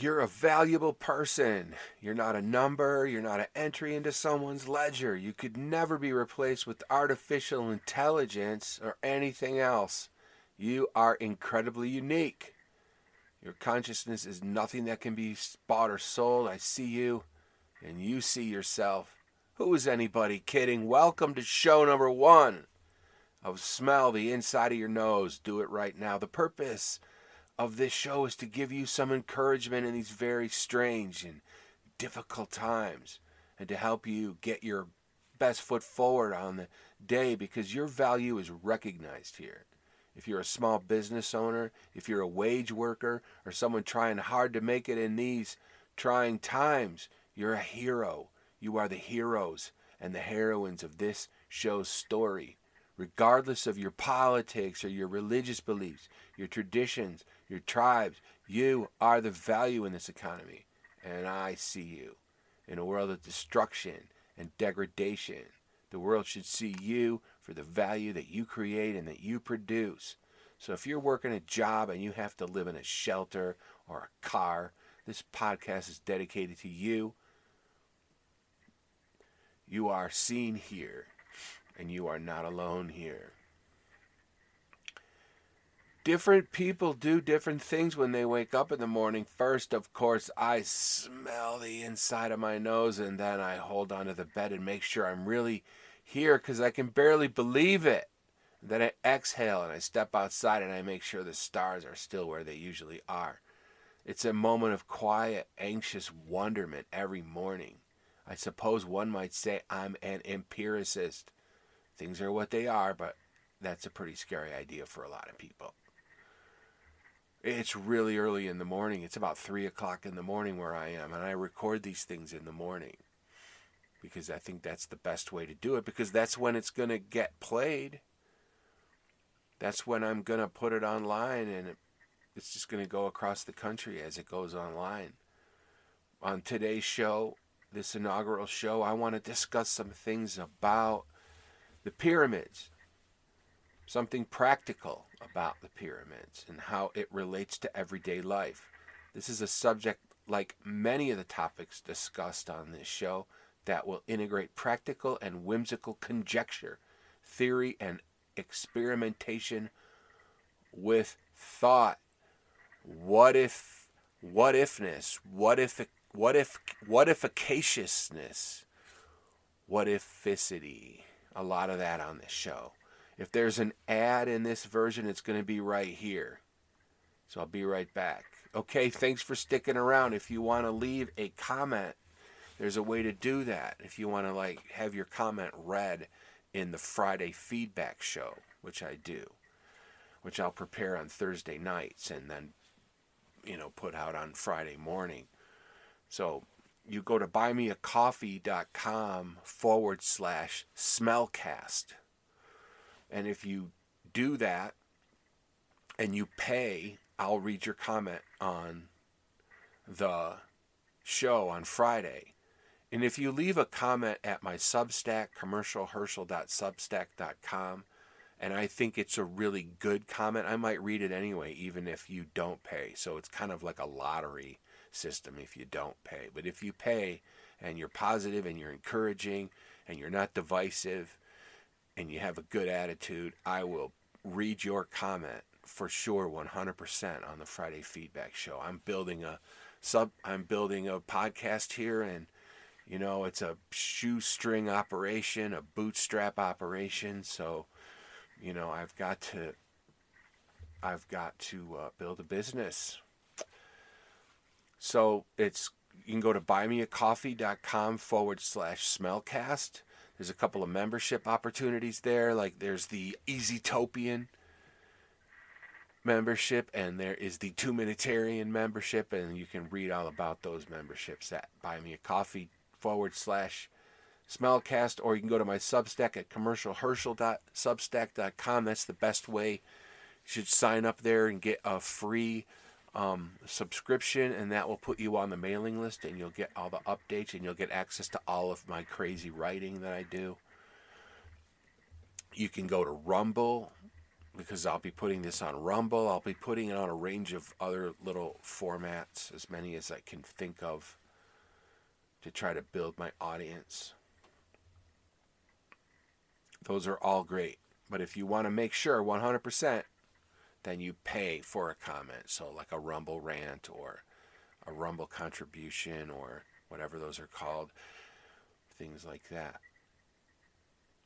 You're a valuable person. You're not a number. You're not an entry into someone's ledger. You could never be replaced with artificial intelligence or anything else. You are incredibly unique. Your consciousness is nothing that can be bought or sold. I see you, and you see yourself. Who is anybody kidding? Welcome to show number one of Smell the Inside of Your Nose. Do it right now. The purpose of this show is to give you some encouragement in these very strange and difficult times and to help you get your best foot forward on the day because your value is recognized here. If you're a small business owner, if you're a wage worker, or someone trying hard to make it in these trying times, you're a hero. You are the heroes and the heroines of this show's story. Regardless of your politics or your religious beliefs, your traditions, your tribes. You are the value in this economy. And I see you. In a world of destruction and degradation, the world should see you for the value that you create and that you produce. So if you're working a job and you have to live in a shelter or a car, this podcast is dedicated to you. You are seen here, and you are not alone here different people do different things when they wake up in the morning. First, of course, I smell the inside of my nose and then I hold onto the bed and make sure I'm really here because I can barely believe it. Then I exhale and I step outside and I make sure the stars are still where they usually are. It's a moment of quiet, anxious wonderment every morning. I suppose one might say I'm an empiricist. Things are what they are, but that's a pretty scary idea for a lot of people. It's really early in the morning. It's about three o'clock in the morning where I am, and I record these things in the morning because I think that's the best way to do it because that's when it's going to get played. That's when I'm going to put it online and it's just going to go across the country as it goes online. On today's show, this inaugural show, I want to discuss some things about the pyramids something practical about the pyramids and how it relates to everyday life. This is a subject, like many of the topics discussed on this show, that will integrate practical and whimsical conjecture, theory, and experimentation with thought. What if, what ifness, what if, what if, what if efficaciousness, what ificity, a lot of that on this show. If there's an ad in this version, it's going to be right here. So I'll be right back. Okay, thanks for sticking around. If you want to leave a comment, there's a way to do that. If you want to like have your comment read in the Friday feedback show, which I do, which I'll prepare on Thursday nights and then you know put out on Friday morning. So you go to buymeacoffee.com forward slash smellcast. And if you do that and you pay, I'll read your comment on the show on Friday. And if you leave a comment at my Substack, commercialherschel.substack.com, and I think it's a really good comment, I might read it anyway, even if you don't pay. So it's kind of like a lottery system if you don't pay. But if you pay and you're positive and you're encouraging and you're not divisive and you have a good attitude, I will read your comment for sure 100% on the Friday feedback show. I'm building a sub I'm building a podcast here and you know, it's a shoestring operation, a bootstrap operation, so you know, I've got to I've got to uh, build a business. So it's you can go to buymeacoffee.com forward slash smellcast there's a couple of membership opportunities there. Like there's the Easytopian membership, and there is the Two Minutarian membership, and you can read all about those memberships at Buy Me a Coffee forward slash Smellcast, or you can go to my Substack at commercialherschel.substack.com. That's the best way. You should sign up there and get a free um, subscription, and that will put you on the mailing list, and you'll get all the updates, and you'll get access to all of my crazy writing that I do. You can go to Rumble, because I'll be putting this on Rumble. I'll be putting it on a range of other little formats, as many as I can think of, to try to build my audience. Those are all great. But if you want to make sure 100%, then you pay for a comment. So, like a Rumble rant or a Rumble contribution or whatever those are called, things like that.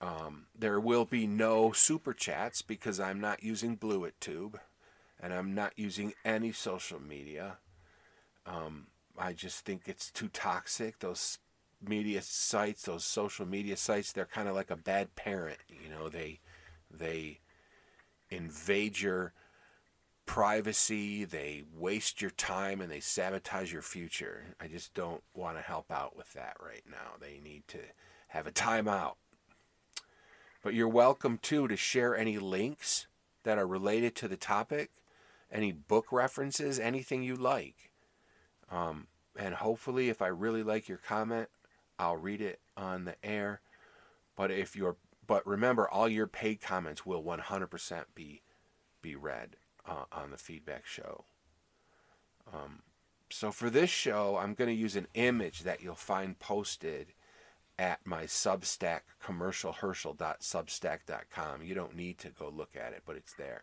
Um, there will be no super chats because I'm not using Blueit Tube and I'm not using any social media. Um, I just think it's too toxic. Those media sites, those social media sites, they're kind of like a bad parent. You know, they they invade your privacy, they waste your time, and they sabotage your future. I just don't want to help out with that right now. They need to have a timeout. But you're welcome too to share any links that are related to the topic, any book references, anything you like. Um, and hopefully, if I really like your comment, I'll read it on the air. But if you're, but remember, all your paid comments will 100% be be read uh, on the feedback show. Um, so for this show, I'm going to use an image that you'll find posted at my Substack, commercialherschel.substack.com. You don't need to go look at it, but it's there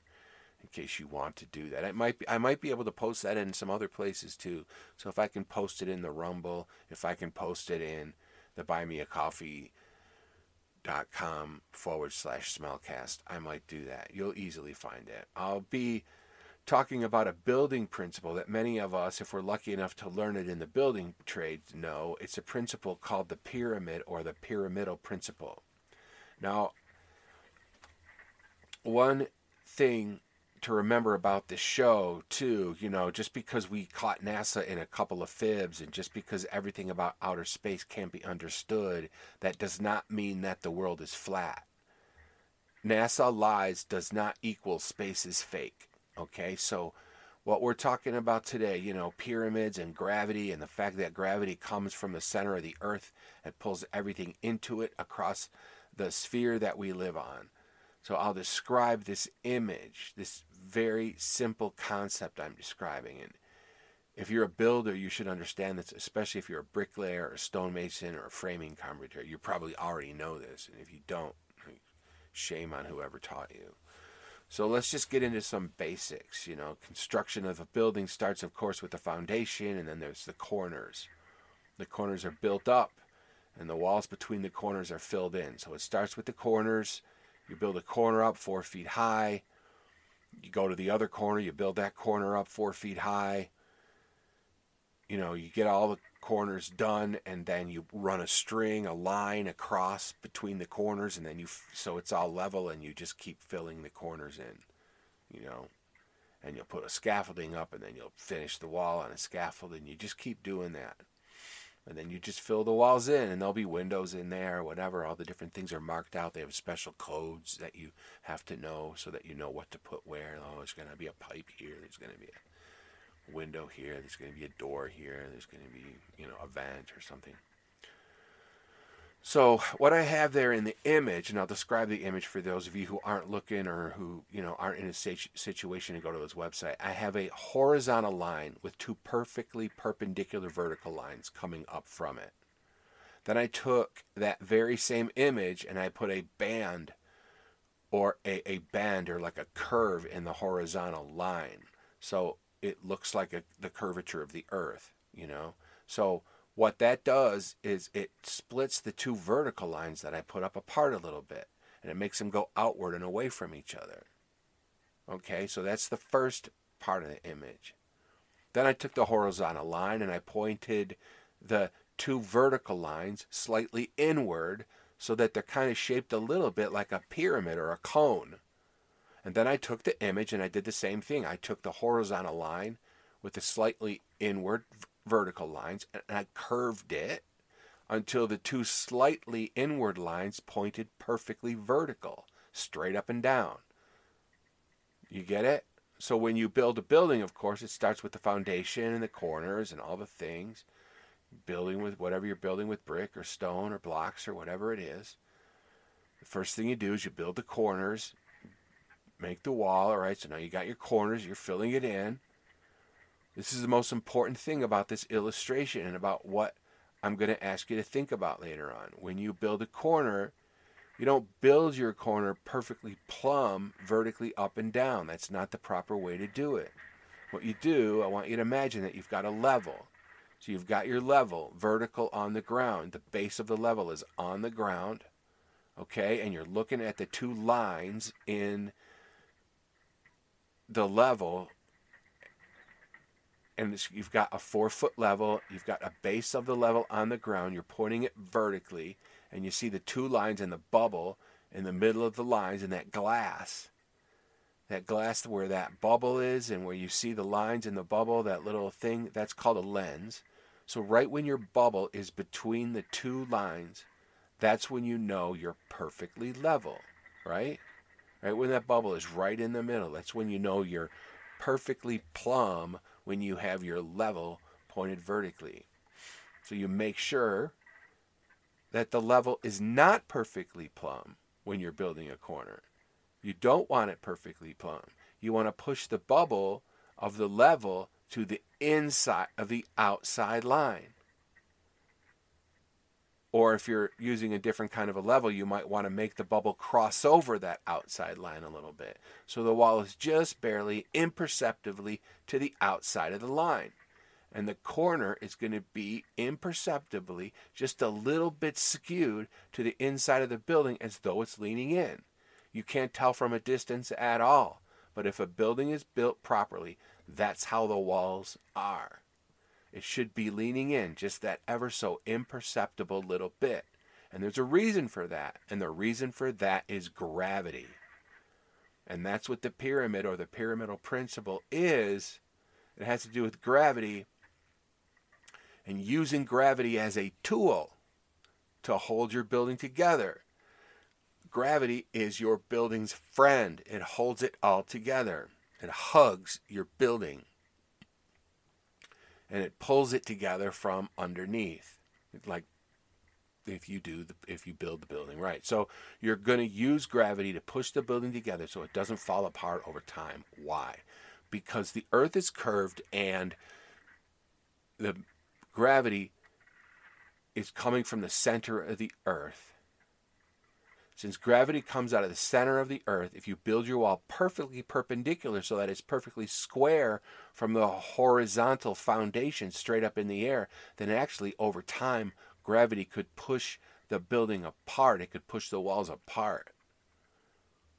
in case you want to do that. I might be, I might be able to post that in some other places too. So if I can post it in the Rumble, if I can post it in the buymeacoffee.com forward slash smellcast, I might do that. You'll easily find it. I'll be talking about a building principle that many of us, if we're lucky enough to learn it in the building trades, know. It's a principle called the pyramid or the pyramidal principle. Now, one thing to remember about this show, too, you know, just because we caught NASA in a couple of fibs and just because everything about outer space can't be understood, that does not mean that the world is flat. NASA lies does not equal space is fake. Okay, so what we're talking about today, you know, pyramids and gravity, and the fact that gravity comes from the center of the earth and pulls everything into it across the sphere that we live on. So I'll describe this image, this very simple concept I'm describing. And if you're a builder, you should understand this, especially if you're a bricklayer or a stonemason or a framing carpenter. You probably already know this. And if you don't, shame on whoever taught you. So let's just get into some basics. You know, construction of a building starts, of course, with the foundation, and then there's the corners. The corners are built up, and the walls between the corners are filled in. So it starts with the corners. You build a corner up four feet high. You go to the other corner, you build that corner up four feet high. You know, you get all the corners done and then you run a string a line across between the corners and then you so it's all level and you just keep filling the corners in you know and you'll put a scaffolding up and then you'll finish the wall on a scaffold and you just keep doing that and then you just fill the walls in and there'll be windows in there whatever. All the different things are marked out. They have special codes that you have to know so that you know what to put where. Oh there's going to be a pipe here there's going to be a window here, there's going to be a door here, there's going to be, you know, a vent or something. So what I have there in the image, and I'll describe the image for those of you who aren't looking or who you know aren't in a situation to go to this website. I have a horizontal line with two perfectly perpendicular vertical lines coming up from it. Then I took that very same image and I put a band or a, a band or like a curve in the horizontal line. So it looks like a, the curvature of the earth, you know? So what that does is it splits the two vertical lines that I put up apart a little bit and it makes them go outward and away from each other. Okay, so that's the first part of the image. Then I took the horizontal line and I pointed the two vertical lines slightly inward so that they're kind of shaped a little bit like a pyramid or a cone. And then I took the image and I did the same thing. I took the horizontal line with the slightly inward vertical lines and I curved it until the two slightly inward lines pointed perfectly vertical, straight up and down. You get it? So when you build a building, of course, it starts with the foundation and the corners and all the things. Building with whatever you're building with brick or stone or blocks or whatever it is. The first thing you do is you build the corners make the wall, all right? So now you got your corners, you're filling it in. This is the most important thing about this illustration and about what I'm going to ask you to think about later on. When you build a corner, you don't build your corner perfectly plumb vertically up and down. That's not the proper way to do it. What you do, I want you to imagine that you've got a level. So you've got your level vertical on the ground. The base of the level is on the ground. Okay? And you're looking at the two lines in the level and you've got a four foot level, you've got a base of the level on the ground, you're pointing it vertically, and you see the two lines in the bubble in the middle of the lines in that glass. That glass where that bubble is and where you see the lines in the bubble, that little thing, that's called a lens. So, right when your bubble is between the two lines, that's when you know you're perfectly level, right? Right when that bubble is right in the middle, that's when you know you're perfectly plumb when you have your level pointed vertically. So you make sure that the level is not perfectly plumb when you're building a corner. You don't want it perfectly plumb. You want to push the bubble of the level to the inside of the outside line. Or if you're using a different kind of a level, you might want to make the bubble cross over that outside line a little bit. So the wall is just barely, imperceptibly to the outside of the line. And the corner is going to be imperceptibly just a little bit skewed to the inside of the building as though it's leaning in. You can't tell from a distance at all. But if a building is built properly, that's how the walls are. It should be leaning in just that ever so imperceptible little bit. And there's a reason for that. And the reason for that is gravity. And that's what the pyramid or the pyramidal principle is. It has to do with gravity and using gravity as a tool to hold your building together. Gravity is your building's friend, it holds it all together, it hugs your building and it pulls it together from underneath like if you do the, if you build the building right. So you're going to use gravity to push the building together so it doesn't fall apart over time. Why? Because the earth is curved and the gravity is coming from the center of the earth since gravity comes out of the center of the earth, if you build your wall perfectly perpendicular so that it's perfectly square from the horizontal foundation straight up in the air, then actually over time gravity could push the building apart. It could push the walls apart.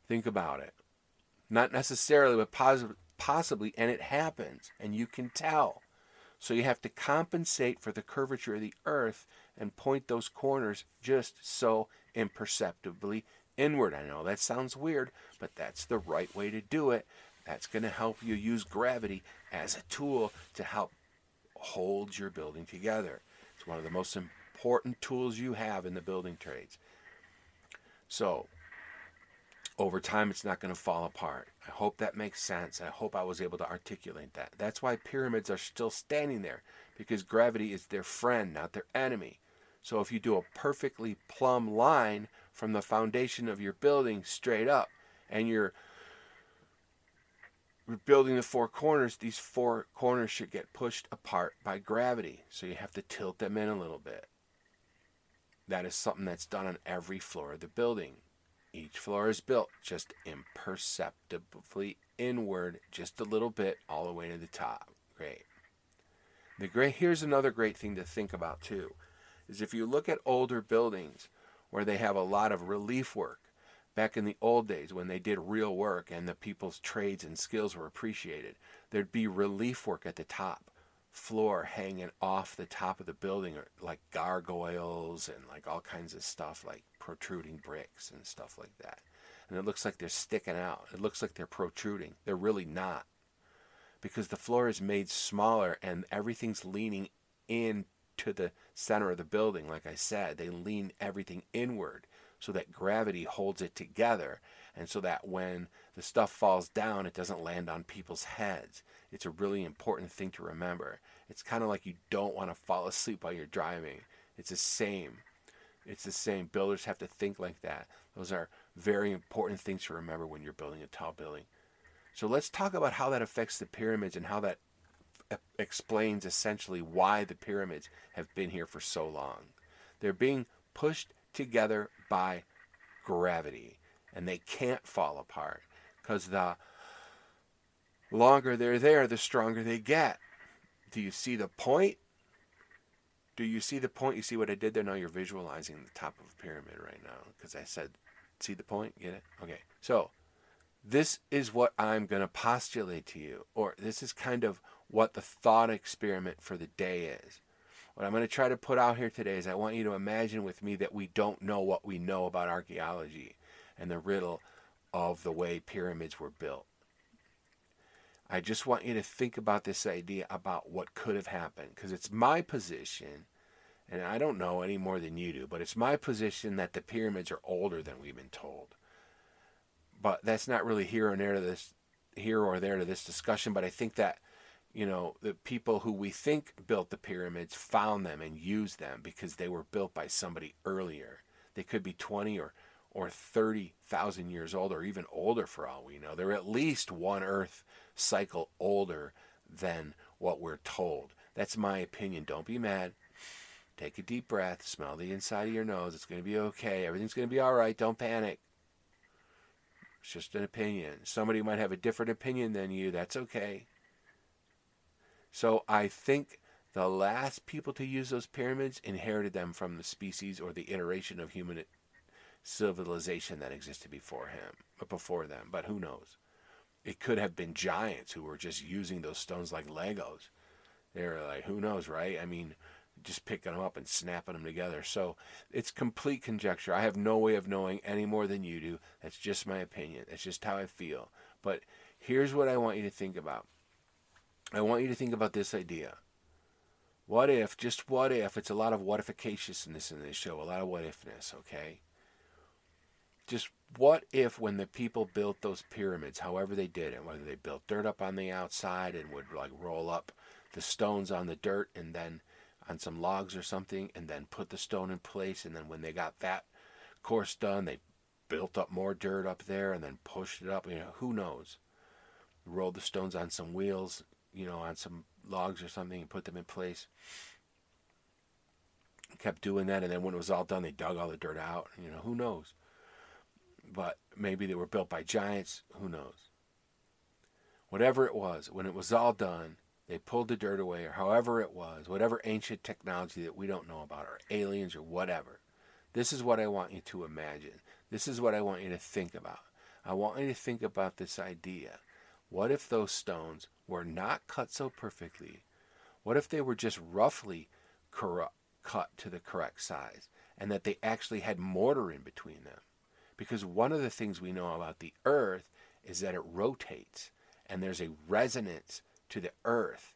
Think about it. Not necessarily, but pos- possibly, and it happens, and you can tell. So you have to compensate for the curvature of the earth and point those corners just so imperceptibly inward. I know that sounds weird, but that's the right way to do it. That's going to help you use gravity as a tool to help hold your building together. It's one of the most important tools you have in the building trades. So, over time, it's not going to fall apart. I hope that makes sense. I hope I was able to articulate that. That's why pyramids are still standing there, because gravity is their friend, not their enemy. So if you do a perfectly plumb line from the foundation of your building straight up, and you're building the four corners, these four corners should get pushed apart by gravity. So you have to tilt them in a little bit. That is something that's done on every floor of the building. Each floor is built just imperceptibly inward, just a little bit, all the way to the top. Great. The great here's another great thing to think about too is if you look at older buildings where they have a lot of relief work, back in the old days when they did real work and the people's trades and skills were appreciated, there'd be relief work at the top floor hanging off the top of the building like gargoyles and like all kinds of stuff like protruding bricks and stuff like that. And it looks like they're sticking out. It looks like they're protruding. They're really not because the floor is made smaller and everything's leaning in to the center of the building. Like I said, they lean everything inward so that gravity holds it together and so that when the stuff falls down, it doesn't land on people's heads. It's a really important thing to remember. It's kind of like you don't want to fall asleep while you're driving. It's the same. It's the same. Builders have to think like that. Those are very important things to remember when you're building a tall building. So let's talk about how that affects the pyramids and how that explains essentially why the pyramids have been here for so long. They're being pushed together by gravity and they can't fall apart because the longer they're there, the stronger they get. Do you see the point? Do you see the point? You see what I did there? Now you're visualizing the top of a pyramid right now because I said, see the point? Get it? Okay. So, this is what I'm going to postulate to you, or this is kind of what the thought experiment for the day is. What I'm going to try to put out here today is I want you to imagine with me that we don't know what we know about archaeology and the riddle of the way pyramids were built. I just want you to think about this idea about what could have happened because it's my position, and I don't know any more than you do, but it's my position that the pyramids are older than we've been told. But that's not really here or there to this here or there to this discussion, but I think that you know, the people who we think built the pyramids found them and used them because they were built by somebody earlier. They could be 20 or or 30,000 years old or even older for all we know. They're at least one earth cycle older than what we're told. That's my opinion. Don't be mad. Take a deep breath, smell the inside of your nose. It's going to be okay. Everything's going to be all right. Don't panic. It's just an opinion. Somebody might have a different opinion than you. That's okay. So I think the last people to use those pyramids inherited them from the species or the iteration of human civilization that existed before him, before them. But who knows? It could have been giants who were just using those stones like Legos. They're like, who knows, right? I mean, just picking them up and snapping them together. So it's complete conjecture. I have no way of knowing any more than you do. That's just my opinion. That's just how I feel. But here's what I want you to think about. I want you to think about this idea. What if, just what if, it's a lot of whatificatiousness in this show, a lot of what ifness, okay? Just what if when the people built those pyramids, however they did it, whether they built dirt up on the outside and would like roll up the stones on the dirt and then on some logs or something and then put the stone in place and then when they got that course done, they built up more dirt up there and then pushed it up, you know, who knows? Rolled the stones on some wheels, you know, on some logs or something and put them in place. Kept doing that, and then when it was all done, they dug all the dirt out. You know, who knows? But maybe they were built by giants. Who knows? Whatever it was, when it was all done, they pulled the dirt away, or however it was, whatever ancient technology that we don't know about, or aliens, or whatever. This is what I want you to imagine. This is what I want you to think about. I want you to think about this idea. What if those stones were not cut so perfectly? What if they were just roughly cut to the correct size and that they actually had mortar in between them? Because one of the things we know about the earth is that it rotates and there's a resonance to the earth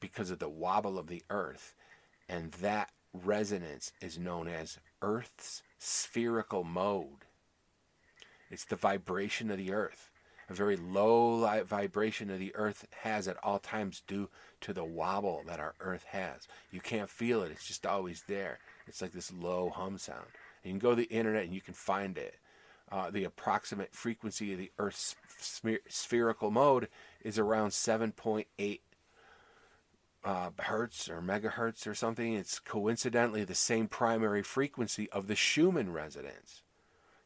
because of the wobble of the earth. And that resonance is known as Earth's spherical mode. It's the vibration of the earth a very low vibration of the earth has at all times due to the wobble that our earth has. You can't feel it, it's just always there. It's like this low hum sound. And you can go to the internet and you can find it. Uh, the approximate frequency of the Earth's spherical mode is around 7.8 uh, hertz or megahertz or something. It's coincidentally the same primary frequency of the Schumann resonance.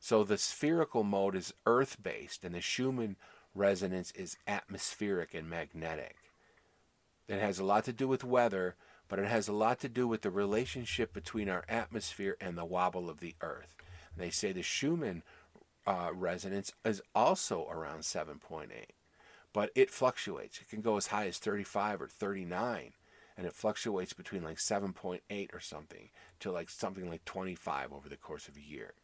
So the spherical mode is earth based, and the Schumann resonance is atmospheric and magnetic. It has a lot to do with weather, but it has a lot to do with the relationship between our atmosphere and the wobble of the earth. And they say the Schumann uh, resonance is also around 7.8, but it fluctuates. It can go as high as 35 or 39, and it fluctuates between like 7.8 or something to like something like 25 over the course of a year.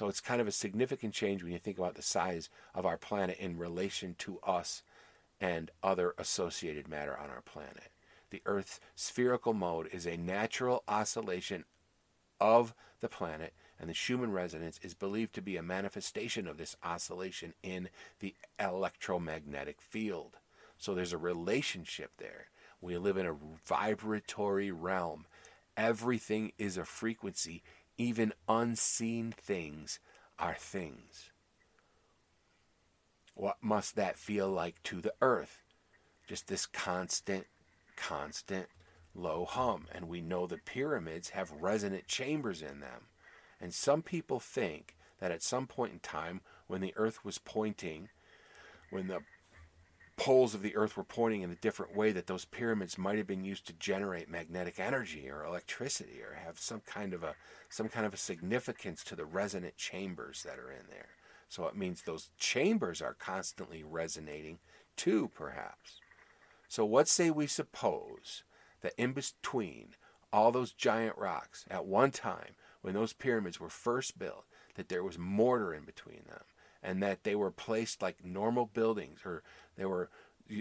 So it's kind of a significant change when you think about the size of our planet in relation to us and other associated matter on our planet. The Earth's spherical mode is a natural oscillation of the planet, and the Schumann resonance is believed to be a manifestation of this oscillation in the electromagnetic field. So there's a relationship there. We live in a vibratory realm. Everything is a frequency even unseen things are things. What must that feel like to the earth? Just this constant, constant low hum. And we know the pyramids have resonant chambers in them. And some people think that at some point in time, when the earth was pointing, when the poles of the earth were pointing in a different way, that those pyramids might have been used to generate magnetic energy or electricity or have some kind of a some kind of a significance to the resonant chambers that are in there. So it means those chambers are constantly resonating too, perhaps. So what say we suppose that in between all those giant rocks at one time when those pyramids were first built, that there was mortar in between them, and that they were placed like normal buildings, or there were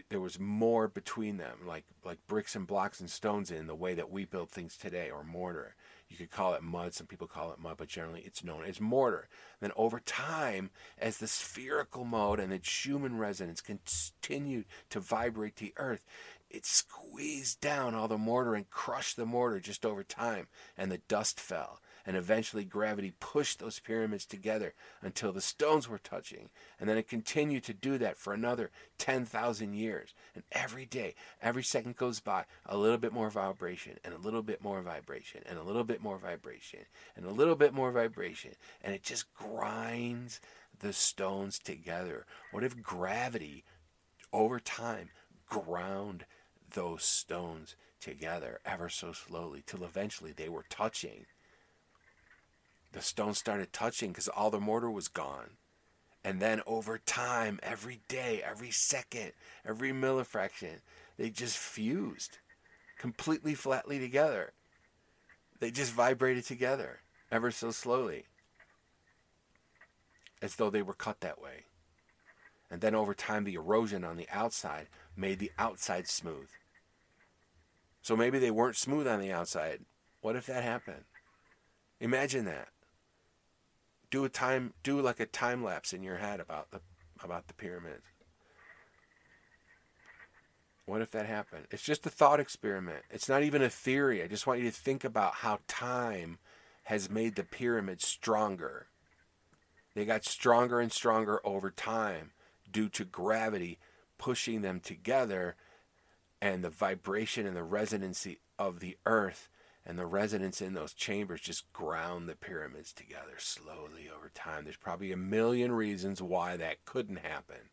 there was more between them, like like bricks and blocks and stones in the way that we build things today, or mortar. You could call it mud. Some people call it mud, but generally it's known as mortar. Then over time, as the spherical mode and the Schumann resonance continued to vibrate the earth, it squeezed down all the mortar and crushed the mortar just over time, and the dust fell and eventually gravity pushed those pyramids together until the stones were touching. And then it continued to do that for another 10,000 years. And every day, every second goes by, a little bit more vibration, and a little bit more vibration, and a little bit more vibration, and a little bit more vibration. And it just grinds the stones together. What if gravity over time ground those stones together ever so slowly till eventually they were touching the stones started touching because all the mortar was gone. And then over time, every day, every second, every millifraction, they just fused completely flatly together. They just vibrated together ever so slowly, as though they were cut that way. And then over time, the erosion on the outside made the outside smooth. So maybe they weren't smooth on the outside. What if that happened? Imagine that. Do a time do like a time lapse in your head about the about the pyramids what if that happened? It's just a thought experiment. It's not even a theory. I just want you to think about how time has made the pyramids stronger. They got stronger and stronger over time due to gravity pushing them together and the vibration and the resonancy of the earth and the resonance in those chambers just ground the pyramids together slowly over time. There's probably a million reasons why that couldn't happen,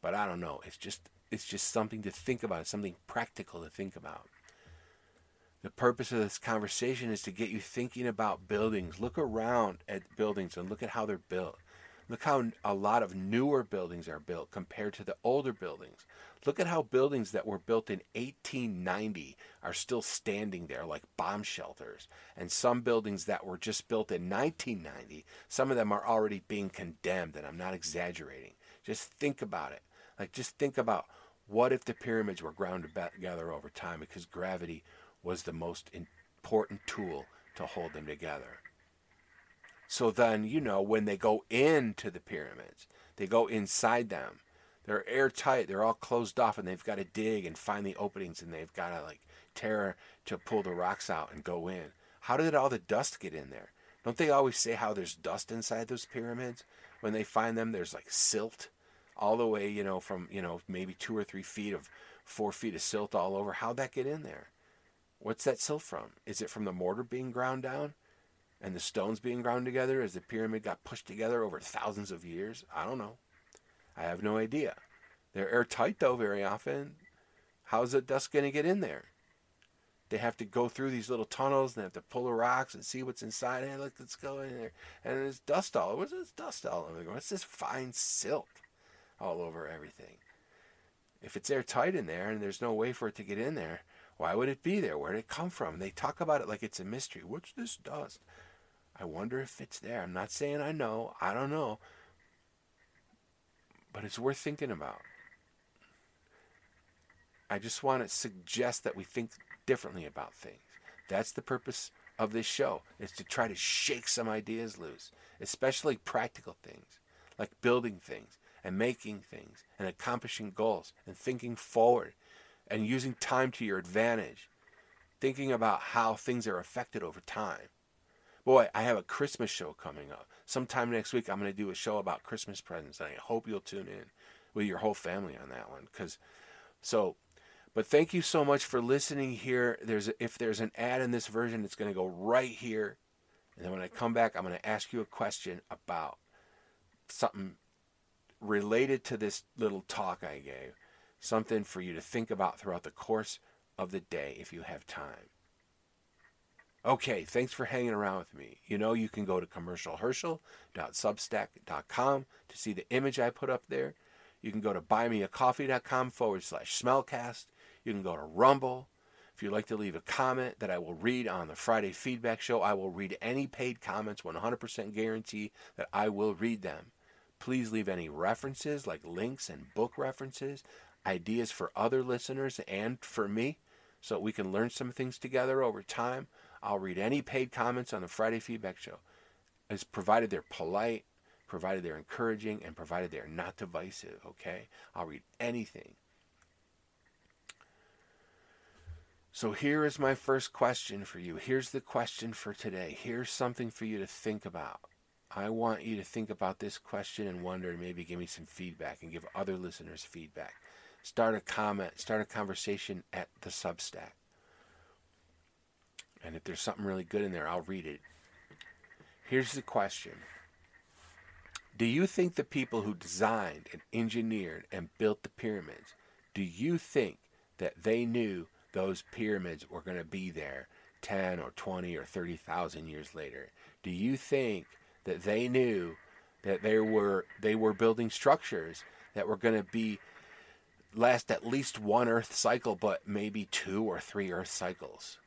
but I don't know. It's just it's just something to think about. It's something practical to think about. The purpose of this conversation is to get you thinking about buildings. Look around at buildings and look at how they're built. Look how a lot of newer buildings are built compared to the older buildings. Look at how buildings that were built in 1890 are still standing there like bomb shelters. And some buildings that were just built in 1990, some of them are already being condemned, and I'm not exaggerating. Just think about it. Like, just think about what if the pyramids were ground together over time because gravity was the most important tool to hold them together. So then, you know, when they go into the pyramids, they go inside them. They're airtight. They're all closed off, and they've got to dig and find the openings, and they've got to like tear to pull the rocks out and go in. How did all the dust get in there? Don't they always say how there's dust inside those pyramids? When they find them, there's like silt all the way, you know, from you know maybe two or three feet of four feet of silt all over. How'd that get in there? What's that silt from? Is it from the mortar being ground down? And the stones being ground together as the pyramid got pushed together over thousands of years? I don't know. I have no idea. They're airtight though very often. How's the dust going to get in there? They have to go through these little tunnels and they have to pull the rocks and see what's inside. Hey, look, let's go in there. And there's dust all. What's this dust all over? What's this fine silt all over everything? If it's airtight in there and there's no way for it to get in there, why would it be there? Where did it come from? They talk about it like it's a mystery. What's this dust? I wonder if it's there. I'm not saying I know. I don't know. But it's worth thinking about. I just want to suggest that we think differently about things. That's the purpose of this show, is to try to shake some ideas loose, especially practical things, like building things and making things and accomplishing goals and thinking forward and using time to your advantage, thinking about how things are affected over time. Boy, I have a Christmas show coming up. sometime next week I'm going to do a show about Christmas presents, and I hope you'll tune in with your whole family on that one. Because so, but thank you so much for listening here. There's if there's an ad in this version, it's going to go right here, and then when I come back, I'm going to ask you a question about something related to this little talk I gave, something for you to think about throughout the course of the day if you have time. Okay, thanks for hanging around with me. You know, you can go to commercialherschel.substack.com to see the image I put up there. You can go to buymeacoffee.com forward slash smellcast. You can go to Rumble. If you'd like to leave a comment that I will read on the Friday feedback show, I will read any paid comments, 100% guarantee that I will read them. Please leave any references like links and book references, ideas for other listeners and for me so we can learn some things together over time. I'll read any paid comments on the Friday Feedback Show, as provided they're polite, provided they're encouraging, and provided they're not divisive, okay? I'll read anything. So here is my first question for you. Here's the question for today. Here's something for you to think about. I want you to think about this question and wonder and maybe give me some feedback and give other listeners feedback. Start a comment, start a conversation at the Substack. And if there's something really good in there, I'll read it. Here's the question Do you think the people who designed and engineered and built the pyramids, do you think that they knew those pyramids were going to be there 10 or 20 or 30,000 years later? Do you think that they knew that they were they were building structures that were going to be last at least one earth cycle but maybe two or three earth cycles?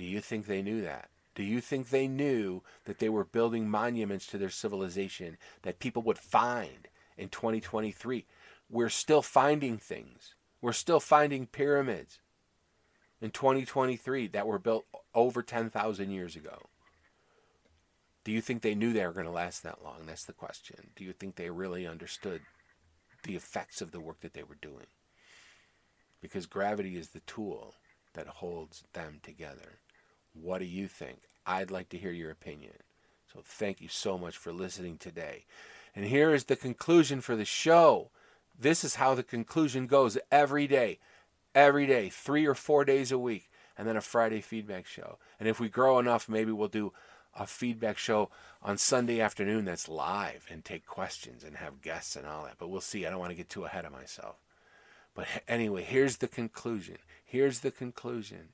Do you think they knew that? Do you think they knew that they were building monuments to their civilization that people would find in 2023? We're still finding things. We're still finding pyramids in 2023 that were built over 10,000 years ago. Do you think they knew they were going to last that long? That's the question. Do you think they really understood the effects of the work that they were doing? Because gravity is the tool that holds them together. What do you think? I'd like to hear your opinion. So thank you so much for listening today. And here is the conclusion for the show. This is how the conclusion goes every day. Every day, three or four days a week, and then a Friday feedback show. And if we grow enough, maybe we'll do a feedback show on Sunday afternoon that's live and take questions and have guests and all that. But we'll see. I don't want to get too ahead of myself. But anyway, here's the conclusion. Here's the conclusion.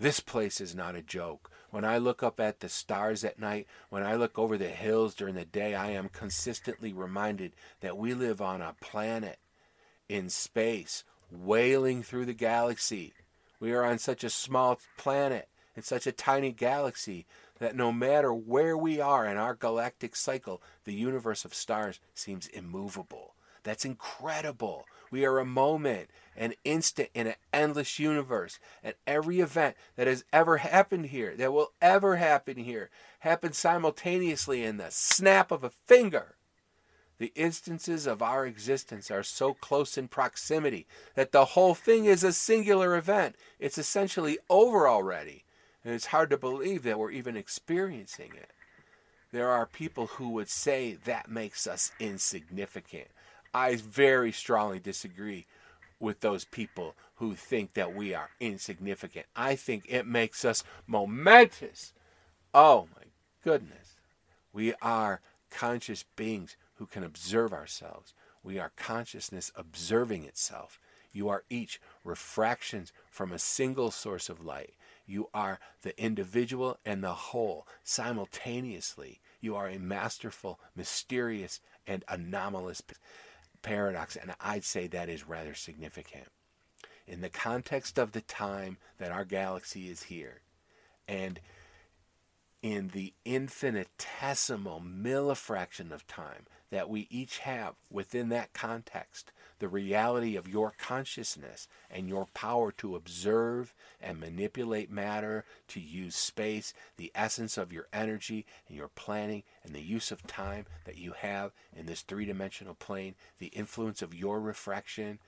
This place is not a joke. When I look up at the stars at night, when I look over the hills during the day, I am consistently reminded that we live on a planet in space, wailing through the galaxy. We are on such a small planet, in such a tiny galaxy, that no matter where we are in our galactic cycle, the universe of stars seems immovable. That's incredible. We are a moment, an instant in an endless universe. And every event that has ever happened here, that will ever happen here, happens simultaneously in the snap of a finger. The instances of our existence are so close in proximity that the whole thing is a singular event. It's essentially over already. And it's hard to believe that we're even experiencing it. There are people who would say that makes us insignificant. I very strongly disagree with those people who think that we are insignificant. I think it makes us momentous. Oh my goodness. We are conscious beings who can observe ourselves. We are consciousness observing itself. You are each refractions from a single source of light. You are the individual and the whole simultaneously. You are a masterful, mysterious, and anomalous paradox, and I'd say that is rather significant. In the context of the time that our galaxy is here, and in the infinitesimal millifraction of time that we each have within that context, the reality of your consciousness and your power to observe and manipulate matter, to use space, the essence of your energy and your planning and the use of time that you have in this three dimensional plane, the influence of your refraction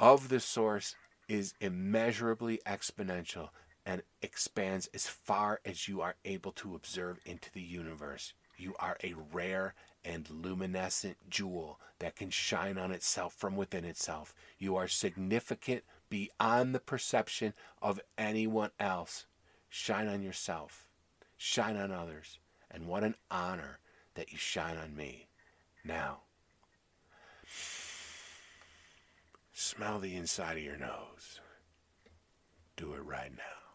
of the source is immeasurably exponential and expands as far as you are able to observe into the universe. You are a rare and luminescent jewel that can shine on itself from within itself. You are significant beyond the perception of anyone else. Shine on yourself, shine on others, and what an honor that you shine on me. Now, smell the inside of your nose. Do it right now.